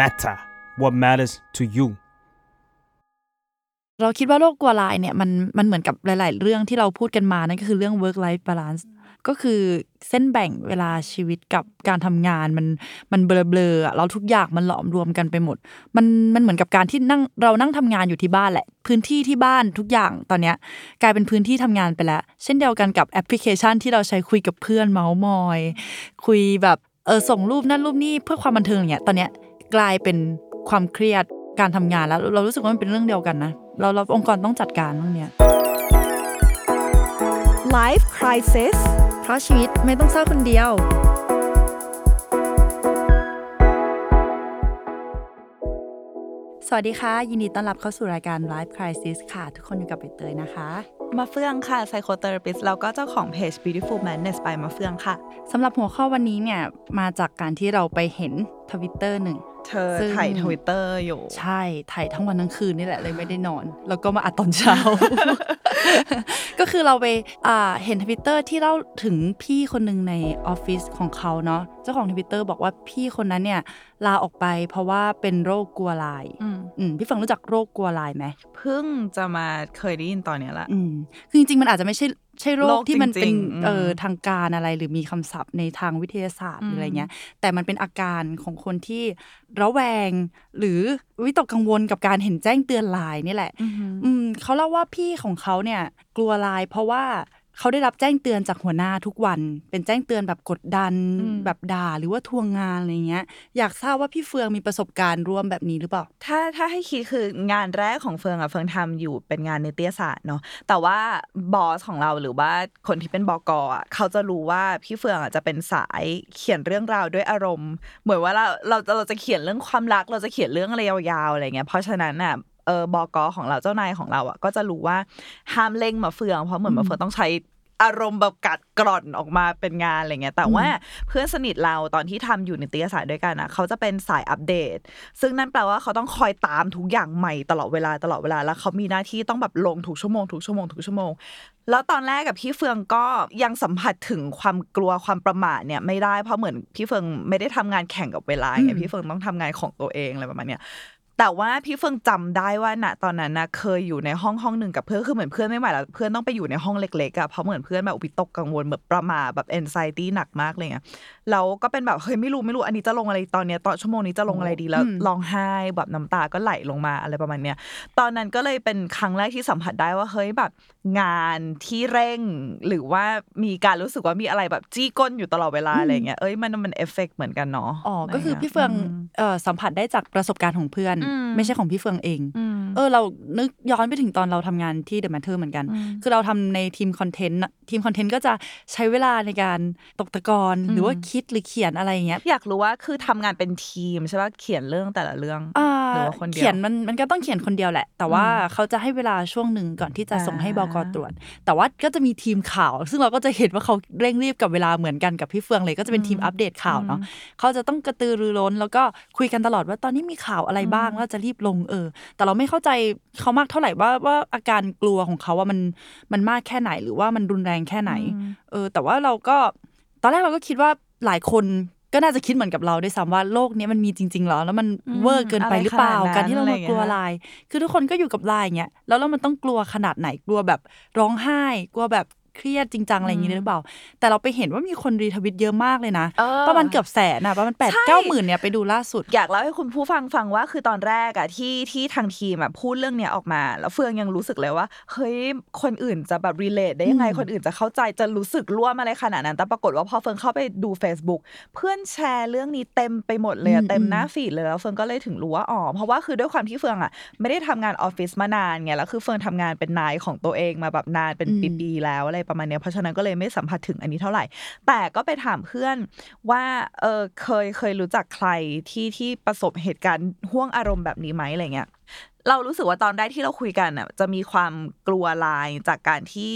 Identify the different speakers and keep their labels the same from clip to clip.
Speaker 1: matter what matters to you
Speaker 2: เราคิดว่าโรคกลัวลายเนี่ยมันมันเหมือนกับหลาย ๆ เรื่องที่เราพูดกันมานั่นก็คือเรื่อง work life balance ก็คือเส้นแบ่งเวลาชีวิตกับการทำงานมันมันเบลอๆอะแล้วทุกอย่างมันหลอมรวมกันไปหมด มันมันเหมือนกับการที่นั่งเรานั่งทำงานอยู่ที่บ้านแหละ พื้นที่ที่บ้านทุกอย่างตอนเนี้ยกลายเป็นพื้นที่ทำงานไปแล้ว เช่นเดียวกันกับแอปพลิเคชันที่เราใช้คุยกับเพื่อนเมาส์มอย คุยแบบเออส่งรูปนั่นรูปนี่เพื่อความบันเทิงอย่างเงี้ยตอนเนี้ย กลายเป็นความเครียดการทำงานแล้ว เรารู้สึกว่ามันเป็นเรื่องเดียวกันนะ เราเราองค์กรต้องจัดการเรื่องเนี้ย
Speaker 3: Life Crisis
Speaker 2: เพราะชีวิตไม่ต้องเศร้าคนเดียว สวัสดีค่ะ ยินดีต้อนรับเข้าสู่รายการ Life Crisis ค่ะ ทุกคนอยู่กับใบเตยนะคะ
Speaker 3: มาเฟืองค่ะ Psychotherapist แล้วก็เจ้าของเพจ Beautiful Madness by มาเฟืองค่ะ
Speaker 2: สำหรับหัวข้อวันนี้เนี่ย มาจากการที่เราไปเห็นทวิตเตอร์หนึ่ง
Speaker 3: เธอ
Speaker 2: ซึ่งไถ ่า
Speaker 3: ยทวิตเตอร์อยู่
Speaker 2: ใช่ ถ่ายทั้งวันทั้งคืนนี่แหละเลยไม่ได้นอน แล้วก็มาอัดตอนเช้า ก็คือเราไปอ่าเห็นทวิตเตอร์ที่เล่าถึงพี่คนหนึ่งในออฟฟิศของเขาเนาะเจ้าของทวิตเตอร์บอกว่าพี่คนนั้นเนี่ยลาออกไปเพราะว่าเป็นโรคกลัวลาย
Speaker 3: อืม
Speaker 2: อืมพี่เฟืองรู้จักโรคกลัวลายไหม
Speaker 3: เพิ่งจะมาเคยได้ยินตอนเนี้ยแหละ
Speaker 2: อืมคือจริงๆมันอาจจะไม่ใช่ ใช่โร
Speaker 3: โร
Speaker 2: ค
Speaker 3: ค
Speaker 2: ที่มันเป็น
Speaker 3: จริงๆอืม
Speaker 2: เออทางการอะไร หรือมีคำศัพท์ในทางวิทยาศาสตร์หรืออะไรเงี้ย แต่มันเป็นอาการของคนที่ระแวง หรือวิตกกังวลกับการเห็นแจ้งเตือนลายนี่แหละ อืมเขาเล่าว่าพี่ของเขาเนี่ย กลัวลายเพราะว่า เขาได้รับแจ้งเตือนจากหัวหน้าทุกวัน เป็นแจ้งเตือนแบบกดดัน
Speaker 3: อืม
Speaker 2: แบบด่าหรือว่าทวงงานอะไรเงี้ย อยากทราบว่าพี่เฟืองมีประสบการณ์ร่วมแบบนี้หรือเปล่า
Speaker 3: ถ้าถ้าให้คิดคืองานแรกของเฟืองอะเฟืองทำอยู่เป็นงานในเตี้ยศาสตร์เนาะ แต่ว่าบอสของเราหรือว่าคนที่เป็นบกอะเขาจะรู้ว่าพี่เฟืองอะจะเป็นสายเขียนเรื่องราวด้วยอารมณ์ เหมือนว่าเราเราเราจะเขียนเรื่องความรัก เราจะเขียนเรื่องอะไรยาวๆอะไรเงี้ย เพราะฉะนั้นอะ เออบกของเราเจ้านายของเราอะก็จะรู้ว่าห้ามเล่งมาเฟืองเพราะเหมือนมาเฟืองต้องใช้อารมณ์แบบกัดกร่อนออกมาเป็นงานอะไรเงี้ยแต่ว่าเพื่อนสนิทเราตอนที่ทำอยู่ในเตี้ยศาสตร์ด้วยกันอะเขาจะเป็นสายอัปเดต ซึ่งนั่นแปลว่าเขาต้องคอยตามทุกอย่างใหม่ตลอดเวลาตลอดเวลาแล้วเขามีหน้าที่ต้องแบบลงทุกชั่วโมงทุกชั่วโมงทุกชั่วโมงแล้วตอนแรกกับพี่เฟืองก็ยังสัมผัสถึงความกลัวความประมาทเนี่ยไม่ได้เพราะเหมือนพี่เฟืองไม่ได้ทำงานแข่งกับเวลาไง
Speaker 2: อืม
Speaker 3: พี่เฟืองต้องทำงานของตัวเองอะไรประมาณเนี้ย แต่ว่าพี่เฟืองจำได้ว่าณตอนนั้นนะเคยอยู่ในห้องห้องหนึ่งกับเพื่อนคือเหมือนเพื่อนไม่ไหวแล้วเพื่อนต้องไปอยู่ในห้องเล็กๆอะเพราะเหมือนเพื่อนแบบวิตกกังวลแบบประมาทแบบ anxiety หนักมากเลยอะแล้วก็เป็นแบบเฮ้ยไม่รู้ไม่รู้อันนี้จะลงอะไรตอนเนี้ยตอนชั่วโมงนี้จะลงอะไรดีแล้ว
Speaker 2: อืม
Speaker 3: ร้องไห้แบบน้ำตาก็ไหลลงมาอะไรประมาณเนี้ยตอนนั้นก็เลยเป็นครั้งแรกที่สัมผัสได้ว่าเฮ้ยแบบงานที่เร่งหรือว่ามีการรู้สึกว่ามีอะไรแบบจี้ก้นอยู่ตลอดเวลาอะไรเงี้ยเอ้ยมันมันเอฟเฟกเหมือนกันเนาะ
Speaker 2: อ๋อะ
Speaker 3: ไร
Speaker 2: ก็คือ
Speaker 3: งี้ย
Speaker 2: พี่เฟืองเอ่อสัมผัสได้จากประสบการณ์ของเพื่อน
Speaker 3: อืม
Speaker 2: ไม่ใช่ของพี่เฟืองเอง
Speaker 3: อืม
Speaker 2: เออ เรานึกย้อนไปถึงตอนเราทำงานที่ The Matter เหมือนกัน
Speaker 3: อืม
Speaker 2: คือเราทำในทีมคอนเทนต์น่ะ ทีมคอนเทนต์ก็จะใช้เวลาในการตกตะกอนหรือว่าคิดหรือเขียนอะไรอย่างเงี้ย
Speaker 3: อยากรู้ว่าคือทำงานเป็นทีมใช่ป่ะเขียนเรื่องแต่ละเรื่อง
Speaker 2: อ่า
Speaker 3: หรือว่าคนเดียว
Speaker 2: เขียนมันมันก็ต้องเขียนคนเดียวแหละ แต่ว่าเขาจะให้เวลาช่วงหนึ่งก่อนที่จะส่งให้บ
Speaker 3: อ่า
Speaker 2: กตรวจ แต่ว่าก็จะมีทีมข่าว ซึ่งเราก็จะเห็นว่าเขาเร่งรีบกับเวลาเหมือนกันกับพี่เฟืองเลยก็จะเป็นทีมอัปเดตข่าวเนาะเขาจะต้องกระตือรือร้น แล้วก็คุยกันตลอดว่าตอนนี้มีข่าวอะไรบ้างแล้วจะรีบลงเออ แต่เราไม่เข้าใจเขามากเท่าไหร่ว่าว่าอาการกลัวของเขาว่ามันมันมากแค่ไหนหรือว่ามันรุนแรงแค่ไหน เออ แต่ว่าเราก็ตอนแรกเราก็คิดว่าหลายคนก็น่าจะคิดเหมือนกับเราด้วยซ้ำว่าโลกเนี้ยมันมีจริงๆเหรอ แล้วมัน
Speaker 3: อืม
Speaker 2: เวอร์เกินไปหรือเปล่า
Speaker 3: อะไรขนาดนั้น
Speaker 2: การที่เรา
Speaker 3: อะไร
Speaker 2: มากลัว
Speaker 3: เงี้ย
Speaker 2: ลาย คือทุกคนก็อยู่กับลายอย่างเงี้ย แล้วแล้วมันต้องกลัวขนาดไหน กลัวแบบร้องไห้ กลัวแบบ เครียดจริงจังอะไรอย่างงี้หรือเปล่า แต่เราไปเห็นว่ามีคนรีทวิตเยอะมากเลยนะ
Speaker 3: เออ
Speaker 2: ประมาณเกือบแสนนะประมาณแปด
Speaker 3: ใช่
Speaker 2: เก้าหมื่นเนี่ยไปดูล่าสุด
Speaker 3: อยากเล่าให้คุณผู้ฟังฟังว่าคือตอนแรกอะที่ที่ทางทีมอะพูดเรื่องเนี้ยออกมา แล้วเฟืองยังรู้สึกเลยว่าเฮ้ยคนอื่นจะแบบ relate ได้ยังไง
Speaker 2: อืม
Speaker 3: คนอื่นจะเข้าใจจะรู้สึกร่วมอะไรขนาดนั้น แต่ปรากฏว่าพอเฟืองเข้าไปดู Facebook เพื่อนแชร์เรื่องนี้เต็มไปหมดเลยอะ
Speaker 2: อืม
Speaker 3: เต็มหน้าฟีดเลยแล้วเฟืองก็เลยถึงรู้ว่าอ๋อเพราะว่าคือด้วยความที่เฟืองอะไม่ได้ทำงานออฟฟิศมานานไงแล้วคือเฟืองทำงานเป็นนายของตัวเองมาแบบนานเป็น
Speaker 2: อืม
Speaker 3: ปีๆแล้วอะไรประมาณเนี้ยเพราะฉะนั้นก็เลยไม่สัมผัสถึงอันนี้เท่าไหร่ แต่ก็ไปถามเพื่อนว่าเออเคยเคยรู้จักใครที่ที่ประสบเหตุการณ์ห่วงอารมณ์แบบนี้ไหมอะไรเงี้ยเรารู้สึกว่าตอนแรกที่เราคุยกันอะจะมีความกลัวลายจากการที่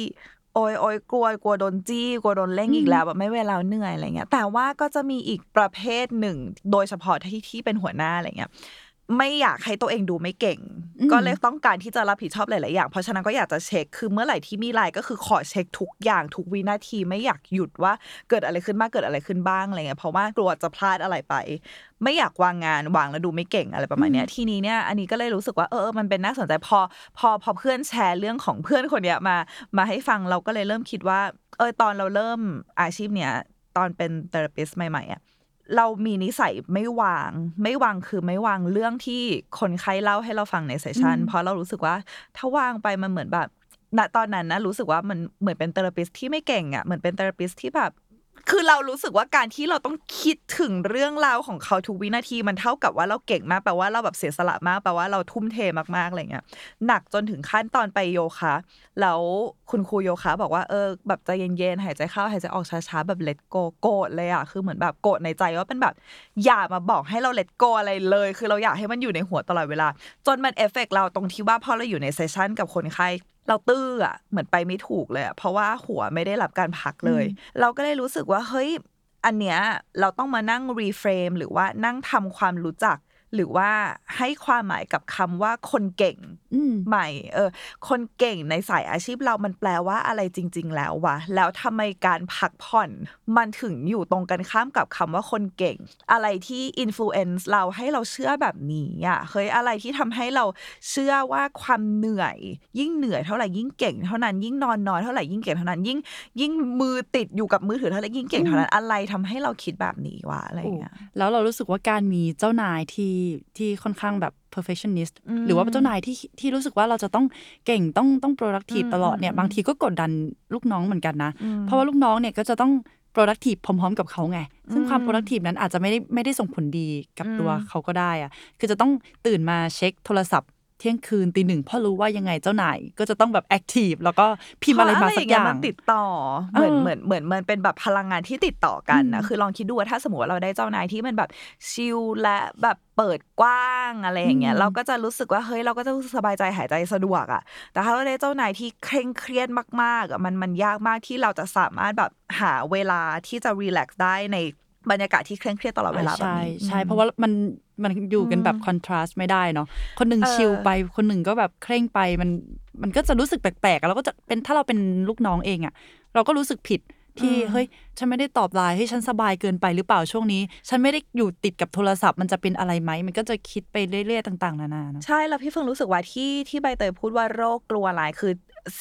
Speaker 3: โอยโอยกลัวกลัวโดนจี้กลัวโดนเร่งอีกแล้วแบบไม่เวลาเหนื่อยอะไรเงี้ยแต่ว่าก็จะมีอีกประเภทหนึ่ง โดยเฉพาะที่ที่เป็นหัวหน้าอะไรเงี้ย ไม่อยากให้ตัวเองดูไม่เก่ง
Speaker 2: อืม
Speaker 3: ก็เลยต้องการที่จะรับผิดชอบหลาย ๆ อย่าง เพราะฉะนั้นก็อยากจะเช็ค คือเมื่อไหร่ที่มีไลน์ก็คือขอเช็คทุกอย่างทุกวินาทีไม่อยากหยุดว่าเกิดอะไรขึ้นบ้างเกิดอะไรขึ้นบ้างอะไรเงี้ยเพราะว่ากลัวจะพลาดอะไรไป ไม่อยากวางงานวางแล้วดูไม่เก่งอะไรประมาณเนี้ยทีนี้เนี่ยอันนี้ก็เลยรู้สึกว่าเออเออมันเป็นน่าสนใจพอ พอพอเพื่อนแชร์เรื่องของเพื่อนคนเนี้ยมา มาให้ฟังเราก็เลยเริ่มคิดว่า เออตอนเราเริ่มอาชีพเนี้ยตอนเป็น therapist ใหม่ๆอะ เรามีนิสัยไม่วาง ไม่วางคือไม่วางเรื่องที่คนไข้เล่าให้เราฟังใน session
Speaker 2: อืม
Speaker 3: เพราะเรารู้สึกว่าถ้าวางไปมันเหมือนแบบณตอนนั้นนะรู้สึกว่ามันเหมือนเป็น therapist ที่ไม่เก่งอะเหมือนเป็น therapist ที่แบบ คือเรารู้สึกว่าการที่เราต้องคิดถึงเรื่องราวของเขาทุกวินาทีมันเท่ากับว่าเราเก่งมากแปลว่าเราแบบเสียสละมากแปลว่าเราทุ่มเทมากๆอะไรเงี้ยหนักจนถึงขั้นตอนไปโยคะแล้วคุณครูโยคะบอกว่าเออแบบใจเย็นๆหายใจเข้าหายใจออกช้าๆแบบเล t โกโกรธเลยอะคือเหมือนแบบโกรธในใจว่าเป็นแบบอย่ามาบอกให้เราเล t โกอะไรเลย คือเราอยากให้มันอยู่ในหัวตลอดเวลา จนมันเอฟเฟกต์เราตรงที่ว่าพอเราอยู่ใน session กับคนไข้ เราตื้ออะเหมือนไปไม่ถูกเลยอะเพราะว่าหัวไม่ได้รับการพักเลย เราก็เลยรู้สึกว่าเฮ้ยอันเนี้ยเราต้องมานั่ง reframe หรือว่านั่งทำความรู้จัก หรือว่าให้ความหมายกับคำว่าคนเก่ง
Speaker 2: อืม
Speaker 3: ใหม่ เออ คนเก่งในสายอาชีพเรามันแปลว่าอะไรจริง ๆ แล้ววะแล้วทำไมการพักผ่อน มันถึงอยู่ตรงกันข้ามกับคำว่าคนเก่ง อะไรที่ influence เราให้เราเชื่อแบบนี้อะเฮ้ยอะไรที่ทำให้เราเชื่อว่าความเหนื่อย ยิ่งเหนื่อยเท่าไหร่ยิ่งเก่ง เท่านั้นยิ่งนอนน้อยเท่าไหร่ยิ่งเก่งเท่านั้นยิ่ง ยิ่งมือติดอยู่กับมือถือเท่าไหร่ยิ่งเก่งเท่านั้นอะไรทำให้เราคิดแบบนี้วะอะไรอย่างเงี้ย
Speaker 2: แล้วเรารู้สึกว่าการมีเจ้านายที่ที่ค่อนข้างแบบ perfectionist
Speaker 3: อืม
Speaker 2: หรือว่าเจ้านายที่ที่รู้สึกว่าเราจะต้องเก่งต้องต้อง productive
Speaker 3: อืม
Speaker 2: ตลอดเนี่ย
Speaker 3: อืม
Speaker 2: บางทีก็กดดันลูกน้องเหมือนกันนะ
Speaker 3: อืม
Speaker 2: เพราะว่าลูกน้องเนี่ยก็จะต้อง productive พร้อมๆ กับเขาไง ซึ่งความ
Speaker 3: อืม
Speaker 2: productive นั้นอาจจะไม่ได้ไม่ได้ส่งผลดีกับ
Speaker 3: อืม
Speaker 2: ตัวเขาก็ได้อะคือจะต้องตื่นมาเช็คโทรศัพท์ เที่ยงคืนตีหนึ่งเพราะรู้ว่ายังไงเจ้านายก็จะต้องแบบ active แล้วก็พิมพ์อะไรมาสักอย่าง
Speaker 3: เพระมันติดต่อเหมือน
Speaker 2: เออ
Speaker 3: เหมือนเหมือนมันเป็นแบบพลังงานที่ติดต่อกันนะ
Speaker 2: อืม
Speaker 3: คือลองคิดดูว่าถ้าสมมติว่าเราได้เจ้านายที่มันแบบชิลและแบบเปิดกว้างอะไรอย่างเงี้ย
Speaker 2: อืม
Speaker 3: เราก็จะรู้สึกว่าเฮ้ยเราก็จะรู้สึกสบายใจหายใจสะดวกอะ แต่ถ้าเราได้เจ้านายที่เคร่งเครียดมากๆอะมันมันยากมากที่เราจะสามารถแบบหาเวลาที่จะรีแลกซ์ได้ใน บรรยากาศที่เคร่งเครียดตลอดเวลาแบบ
Speaker 2: ใช่
Speaker 3: นี้
Speaker 2: ใช่
Speaker 3: อืม
Speaker 2: เพราะว่ามันมันอยู่กันแบบ
Speaker 3: อืม
Speaker 2: คอนทราสต์ไม่ได้เนาะคนหนึ่ง
Speaker 3: เออ
Speaker 2: ชิลไปคนหนึ่งก็แบบเคร่งไปมันมันก็จะรู้สึกแปลกๆอะเราก็จะเป็นถ้าเราเป็นลูกน้องเองอะเราก็รู้สึกผิดที่เฮ้ยฉันไม่ได้ตอบไลน์ให้ฉันสบายเกินไปหรือเปล่าช่วงนี้ ฉันไม่ได้อยู่ติดกับโทรศัพท์มันจะเป็นอะไรไหมมันก็จะคิดไปเรื่อยๆต่าง ๆนานาเนอะ
Speaker 3: ใช่แล้วพี่เฟิงรู้สึกว่าที่ที่ใบเตยพูดว่าโรคกลัวร้ายคือ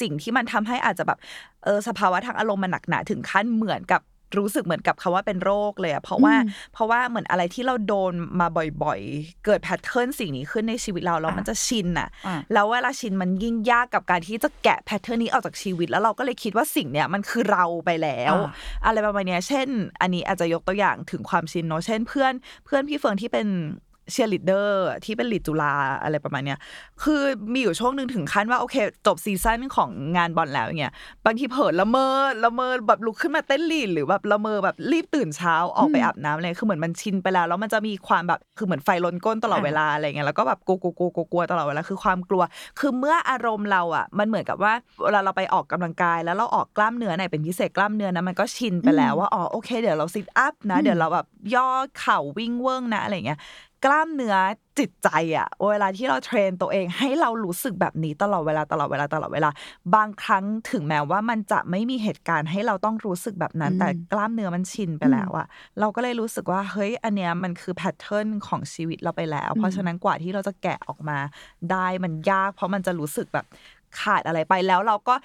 Speaker 3: สิ่งที่มันทำให้อาจจะแบบเออสภาวะทางอารมณ์มันหนักหนาถึงขั้นเหมือนกับ รู้สึกเหมือนกับคำว่าเป็นโรคเลยอะเพราะว่า
Speaker 2: อืม
Speaker 3: เพราะว่าเหมือนอะไรที่เราโดนมาบ่อยๆ เกิด pattern สิ่งนี้ขึ้นในชีวิตเราแล้ว
Speaker 2: อะ
Speaker 3: มันจะชินอะ
Speaker 2: อะ
Speaker 3: แล้วเวลาชินมันยิ่งยากกับการที่จะแกะ pattern นี้ออกจากชีวิต แล้วเราก็เลยคิดว่าสิ่งเนี้ยมันคือเราไปแล้ว
Speaker 2: อะ
Speaker 3: อะไรประมาณเนี้ยเช่น อันนี้อาจจะยกตัวอย่างถึงความชินเนาะเช่นเพื่อนเพื่อนพี่เฟิงที่เป็น เชียร์ลีดเดอร์ที่เป็นลีดจุฬาอะไรประมาณเนี้ยคือมีอยู่ช่วงหนึ่งถึงขั้นว่าโอเค จบ season ของงานบอลแล้วอย่างเงี้ยบางทีเผลอละเมอละเมอแบบลุกขึ้นมาเต้นลีดหรือแบบละเมอแบบรีบตื่นเช้าออกไป
Speaker 2: อา
Speaker 3: บน้ำเลยคือเหมือนมันชินไปแล้วแล้วมันจะมีความแบบคือเหมือนไฟลนก้นตลอดเวลาอะไรเงี้ยแล้วก็แบบกลัวกลัวกลัวกลัวตลอดเวลาคือความกลัว คือเมื่ออารมณ์เราอะ มันเหมือนกับว่าเวลาเราไปออกกำลังกาย แล้วเราออกกล้ามเนื้อไหนเป็นพิเศษกล้ามเนื้อนะมันก็ชินไปแล้วว่าอ๋อโอเค เดี๋ยวเรา sit up นะ เดี๋ยวเราแบบย่อเข่าวิ่งเวิ้งนะอะไรเงี้ย กล้ามเนื้อจิตใจอะเวลาที่เรา train ตัวเองให้เรารู้สึกแบบนี้ตลอดเวลาตลอดเวลาตลอดเวลา บางครั้งถึงแม้ว่ามันจะไม่มีเหตุการณ์ให้เราต้องรู้สึกแบบนั้น
Speaker 2: อืม
Speaker 3: แต่กล้ามเนื้อมันชินไปแล้วอะเราก็เลยรู้สึกว่าเฮ้ยอันเนี้ยมันคือ pattern ของชีวิตเราไปแล้ว เพราะฉะนั้นกว่าที่เราจะแกะออกมาได้มันยาก เพราะมันจะรู้สึกแบบ ขาดอะไรไปแล้วเราก็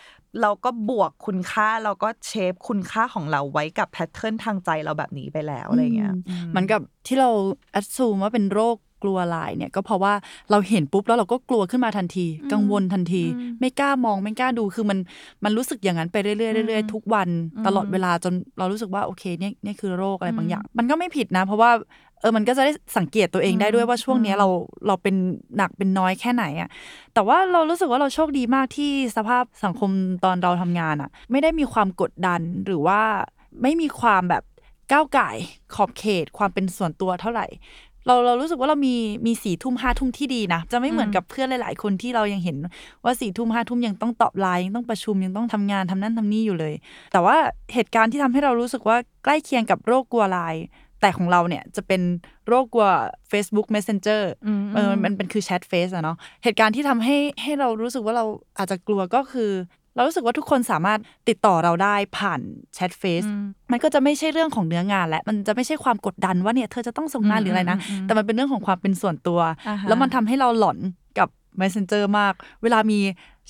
Speaker 3: เราก็บวกคุณค่าเราก็ save คุณค่าของเราไว้กับ pattern ทางใจเราแบบนี้ไปแล้วอะไรเงี้ย
Speaker 2: อืมเหมือนกับที่เราแอดซูมว่าเป็นโรคกลัวลายเนี่ยก็เพราะว่าเราเห็นปุ๊บแล้วเราก็กลัวขึ้นมาทันที กังวลทันที
Speaker 3: อืม
Speaker 2: ไม่กล้ามองไม่กล้าดูคือมันมันรู้สึกอย่างนั้นไปเรื่อยๆเรื่อย
Speaker 3: อืม
Speaker 2: ๆทุกวัน
Speaker 3: อืม
Speaker 2: ตลอดเวลาจนเรารู้สึกว่าโอเคเนี่ยเนี่ยคือโรคอะไร
Speaker 3: อืม
Speaker 2: บางอย่าง มันก็ไม่ผิดนะ เพราะว่าเออมันก็จะได้สังเกตตัวเองได้ด้วยว่าช่วงเนี้ย
Speaker 3: อืม
Speaker 2: เราเราเป็นหนักเป็นน้อยแค่ไหนอะแต่ว่าเรารู้สึกว่าเราโชคดีมากที่สภาพสังคมตอนเราทำงานอะไม่ได้มีความกดดันหรือว่าไม่มีความแบบก้าวไก่ายขอบเขตความเป็นส่วนตัวเท่าไหร่ เราเรารู้สึกว่าเรามีมีสี่ทุ่มห้าทุ่มที่ดีนะ จะไม่เหมือน
Speaker 3: อืม
Speaker 2: กับเพื่อนหลาย ๆ คนที่เรายังเห็นว่าสี่ทุ่มห้าทุ่มยังต้องตอบไลน์ยังต้องประชุมยังต้องทำงานทำนั่นทำนี่อยู่เลย แต่ว่าเหตุการณ์ที่ทำให้เรารู้สึกว่าใกล้เคียงกับโรคกลัวไลน์ แต่ของเราเนี่ยจะเป็นโรคกลัว Facebook Messenger
Speaker 3: อืม
Speaker 2: เออมันมันเป็นคือแชทเฟซอะเนาะเหตุการณ์ที่ทำให้ให้เรารู้สึกว่าเราอาจจะกลัวก็คือ เรารู้สึกว่าทุกคนสามารถติดต่อเราได้ผ่านแชท Face
Speaker 3: อืม
Speaker 2: มันก็จะไม่ใช่เรื่องของเนื้องานและมันจะไม่ใช่ความกดดันว่าเนี่ยเธอจะต้องส่งงานหรืออะไรนะ
Speaker 3: อืมอืมอืม
Speaker 2: แต่มันเป็นเรื่องของความเป็นส่วนตัว
Speaker 3: อ่าฮะ
Speaker 2: แล้วมันทำให้เราหลอนกับ Messenger มาก เวลามี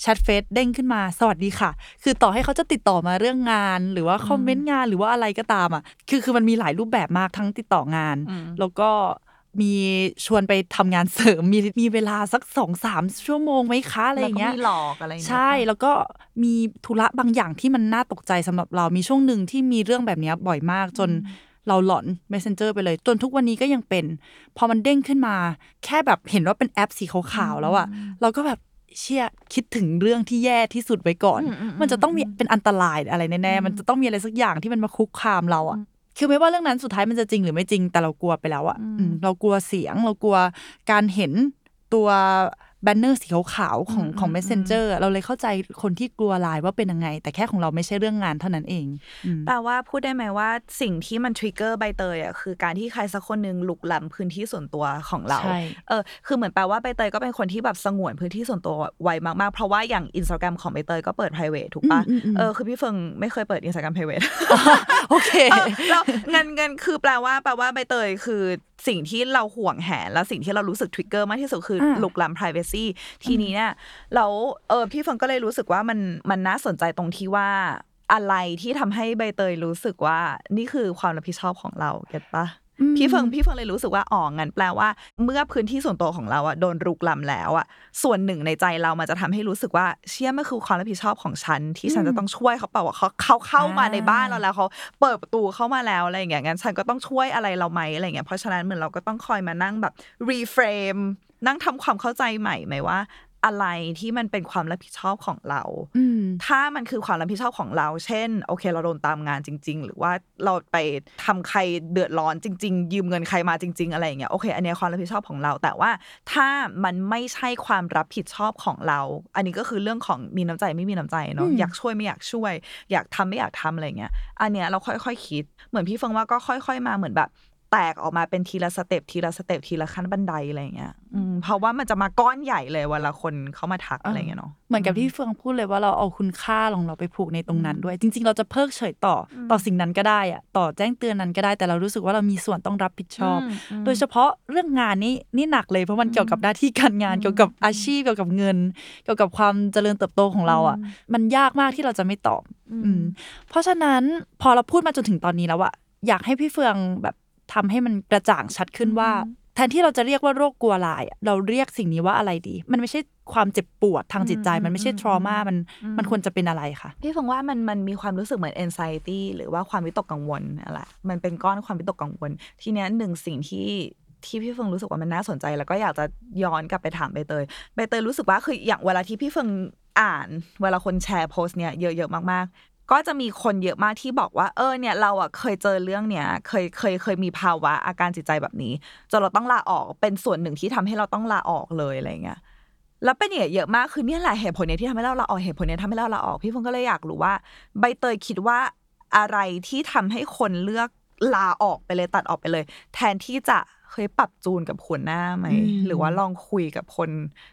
Speaker 2: แชท Face เด้งขึ้นมาสวัสดีค่ะ คือต่อให้เขาจะติดต่อมาเรื่องงาน หรือว่า comment งานหรือว่าอะไรก็ตามอะคือคือมันมีหลายรูปแบบมากทั้งติดต่องาน
Speaker 3: อืม
Speaker 2: แล้วก็มีชวนไปทำงานเสริมมีมีเวลาสักสองสามชั่วโมงไหมคะอะไรอย่างเงี้ย
Speaker 3: แล้วก็มีหลอกอะไรอย่างเงี้ย
Speaker 2: ใช่ แล้วก็มีธุระบางอย่างที่มันน่าตกใจสำหรับเรามีช่วงหนึ่งที่มีเรื่องแบบเนี้ยบ่อยมากจนเราหลอน Messenger ไปเลย จนทุกวันนี้ก็ยังเป็น พอมันเด้งขึ้นมา แค่แบบเห็นว่าเป็นแอปสีขาวๆแล้วอะเราก็แบบ เชี่ยคิดถึงเรื่องที่แย่ที่สุดไว้ก่อน
Speaker 3: อืมอืม
Speaker 2: มันจะต้องมีเป็นอันตรายอะไรแน่ๆมันจะต้องมีอะไรสักอย่างที่มันมาคุกคามเราอะคือไม่ว่าเรื่องนั้นสุดท้ายมันจะจริงหรือไม่จริงแต่เรากลัวไปแล้วอะอืมเรากลัวเสียงเรากลัวการเห็นตัว banner สีขาวๆของของ Messenger อะเราเลยเข้าใจคนที่กลัวไลน์ว่าเป็นยังไง แต่แค่ของเราไม่ใช่เรื่องงานเท่านั้นเองอืม
Speaker 3: แปลว่าพูดได้ไหมว่าสิ่งที่มัน trigger ใบเตยอะคือการที่ใครสักคนหนึ่งรุกล้ำพื้นที่ส่วนตัวของเรา
Speaker 2: ใช่
Speaker 3: เออคือเหมือนแปลว่าใบเตยก็เป็นคนที่แบบสงวนพื้นที่ส่วนตัวไวมากๆ เพราะว่าอย่างอินสตาแกรมของใบเตยก็เปิด p r i v a t ถูกปะ
Speaker 2: อืมอืมอืม
Speaker 3: เออคือพี่เฟิงไม่เคยเปิดอินสตาแกรม p r i v a t
Speaker 2: โอเค
Speaker 3: เออแล้วเงินเงินคือแปลว่าแปลว่าใบเตยคือสิ่งที่เราห่วงแหนและสิ่งที่เรารู้สึกทริกเกอร์มากที่สุดคือ
Speaker 2: อ่า
Speaker 3: ลุกล้ำ privacy ทีนี้เนี่ยแล้วเออพี่เฟิงก็เลยรู้สึกว่ามันมันน่าสนใจตรงที่ว่าอะไรที่ทำให้ใบเตยรู้สึกว่านี่คือความรับผิดชอบของเราเก็ตปะ
Speaker 2: อืม
Speaker 3: พี่เฟิงพี่เฟิงเลยรู้สึกว่าอ๋องั้นแปลว่า เมื่อพื้นที่ส่วนตัวของเราอะโดนรุกล้ำแล้วอะส่วนหนึ่งในใจเรามันจะทำให้รู้สึกว่าเชื่อมันคือความรับผิดชอบของฉัน ที่ฉันจะต้องช่วยเขาเปล่าว่าเขาเขาเข้ามาในบ้านเราแล้วเขาเปิดประตูเข้ามาแล้วอะไรอย่างเงี้ยงั้นฉันก็ต้องช่วยอะไรเราไหมอะไรอย่างเงี้ยเพราะฉะนั้นเหมือนเราก็ต้องคอยมานั่งแบบรีเฟรมนั่งทำความเข้าใจใหม่ไหมว่า อะไรที่มันเป็นความรับผิดชอบของเรา
Speaker 2: อืม
Speaker 3: ถ้ามันคือความรับผิดชอบของเรา เช่น โอเค เราโดนตามงานจริง ๆ หรือว่าเราไปทำใครเดือดร้อนจริง ๆ ยืมเงินใครมาจริง ๆ อะไรอย่างเงี้ย โอเค อันเนี้ยความรับผิดชอบของเรา แต่ว่าถ้ามันไม่ใช่ความรับผิดชอบของเรา อันนี้ก็คือเรื่องของมีน้ำใจไม่มีน้ำใจเนาะ
Speaker 2: อืม
Speaker 3: อยากช่วยไม่อยากช่วย อยากทำไม่อยากทำอะไรเงี้ย อันเนี้ยเราค่อยๆคิด เหมือนพี่เฟิงว่าก็ค่อย ๆ มาเหมือนแบบ แตกออกมาเป็นทีละ step ทีละ step ทีละขั้นบันไดอะไรเงี้ยอืมเพราะว่ามันจะมาก้อนใหญ่เลยเวลาคนเขามาทักอะไรเงี้ยเนาะ
Speaker 2: เหมือนกับที่เฟิงพูดเลยว่าเราเอาคุณค่าของเราไปผูกในตรงนั้นด้วย จริง ๆ เราจะเพิกเฉยต่ออต่อสิ่งนั้นก็ได้อะต่อแจ้งเตือนนั้นก็ได้แต่เรารู้สึกว่าเรามีส่วนต้องรับผิดชอบ
Speaker 3: อืมอืม
Speaker 2: โดยเฉพาะเรื่องงานนี่นี่หนักเลยเพราะมันเกี่ยวกับหน้าที่การงานเกี่ยวกับอาชีพเกี่ยวกับเงิน เกี่ยวกับความเจริญเติบโตของเราอะ มันยากมากที่เราจะไม่ตอบ อืมเพราะฉะนั้นพอเราพูดมาจนถึงตอนนี้แล้วอะอยากให้พี่เฟืองแบบ ทำให้มันกระจ่างชัดขึ้นว่า แทนที่เราจะเรียกว่าโรคกลัวลายอะเราเรียกสิ่งนี้ว่าอะไรดี มันไม่ใช่ความเจ็บปวดทางจิตใจ มันไม่ใช่ trauma มันมันควรจะเป็นอะไรคะ
Speaker 3: พี่ฟงว่ามันมันมีความรู้สึกเหมือน anxiety หรือว่าความวิตกกังวลอะไรมันเป็นก้อนความวิตกกังวล ทีเนี้ยหนึ่งสิ่งที่ที่พี่เฟิงรู้สึกว่ามันน่าสนใจ แล้วก็อยากจะย้อนกลับไปถามใบเตยใบเตยรู้สึกว่าคืออย่างเวลาที่พี่เฟิงอ่าน เวลาคนแชร์โพสต์เนี้ยเยอะๆมากๆ ก็จะมีคนเยอะมากที่บอกว่า เออเนี่ยเราอะเคยเจอเรื่องเนี้ยเคยเคยเคยมีภาวะอาการจิตใจแบบนี้จนเราต้องลาออกเป็นส่วนหนึ่งที่ทำให้เราต้องลาออกเลยอะไรเงี้ยแล้วเป็นอย่างเยอะมากคือเนี่ยแหละเหตุผลเนี้ยที่ทำให้เราลาออกเหตุผลเนี้ยทำให้เราลาออกพี่ฟงก็เลยอยากรู้ว่า ใบเตยคิดว่าอะไรที่ทำให้คนเลือกลาออกไปเลยตัดออกไปเลย แทนที่จะเคยปรับจูนกับหัวหน้าไหม
Speaker 2: อืม
Speaker 3: หรือว่าลองคุยกับคน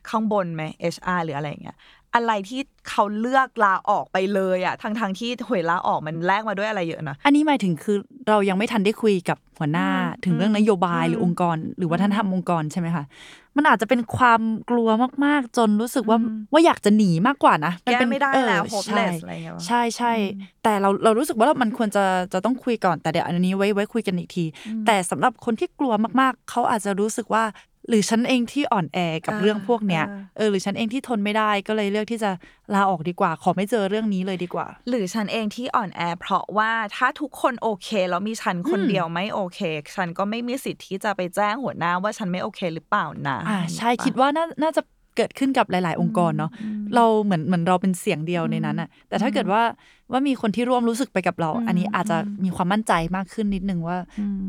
Speaker 3: ข้างบนไหม HR หรืออะไรอย่างเงี้ย อะไรที่เขาเลือกลาออกไปเลยอะทั้งทงๆที่หวยลาออกมันแลกมาด้วยอะไรเยอะนะ
Speaker 2: อันนี้หมายถึงคือเรายังไม่ทันได้คุยกับหัวหน้า
Speaker 3: อืม
Speaker 2: ถึงเรื่องนโยบาย
Speaker 3: อืม
Speaker 2: หรือองค์กร หรือวัฒนธรรมองค์กรใช่ไหมคะมันอาจจะเป็นความกลัวมากๆ จนรู้สึกว่าว่าอยากจะหนีมากกว่านะน
Speaker 3: แก้
Speaker 2: เป็น
Speaker 3: ไม่ได้
Speaker 2: เออ
Speaker 3: แล้ว
Speaker 2: ใช่
Speaker 3: hopeless อะไรอย่างเงี้ยวะ
Speaker 2: ใช่ใช่แต่เราเรารู้สึกว่ามันควรจะจะต้องคุยก่อนแต่เดี๋ยวอันนี้ไว้ไว้คุยกันอีกที แต่สำหรับคนที่กลัวมากๆ เขาอาจจะรู้สึกว่า หรือฉันเองที่อ่อนแอกับ
Speaker 3: อ่า
Speaker 2: เรื่องพวกเนี้ย
Speaker 3: อ่า
Speaker 2: เออหรือฉันเองที่ทนไม่ได้ก็เลยเลือกที่จะลาออกดีกว่า ขอไม่เจอเรื่องนี้เลยดีกว่า
Speaker 3: หรือฉันเองที่อ่อนแอ เพราะว่าถ้าทุกคนโอเคแล้วมีฉันคน
Speaker 2: อืม
Speaker 3: เดียวไม่โอเค ฉันก็ไม่มีสิทธิ์ที่จะไปแจ้งหัวหน้าว่าฉันไม่โอเคหรือเปล่านะ
Speaker 2: อ่าใช่
Speaker 3: ปะ
Speaker 2: คิดว่าน่าน่าจะเกิดขึ้นกับหลาย ๆ องค์กรเนาะเราเหมือนเหมือนเราเป็นเสียงเดียวในนั้นอะแต่ถ้าเกิดว่าว่ามีคนที่ร่วมรู้สึกไปกับเรา อันนี้อาจจะมีความมั่นใจมากขึ้นนิดนึงว่า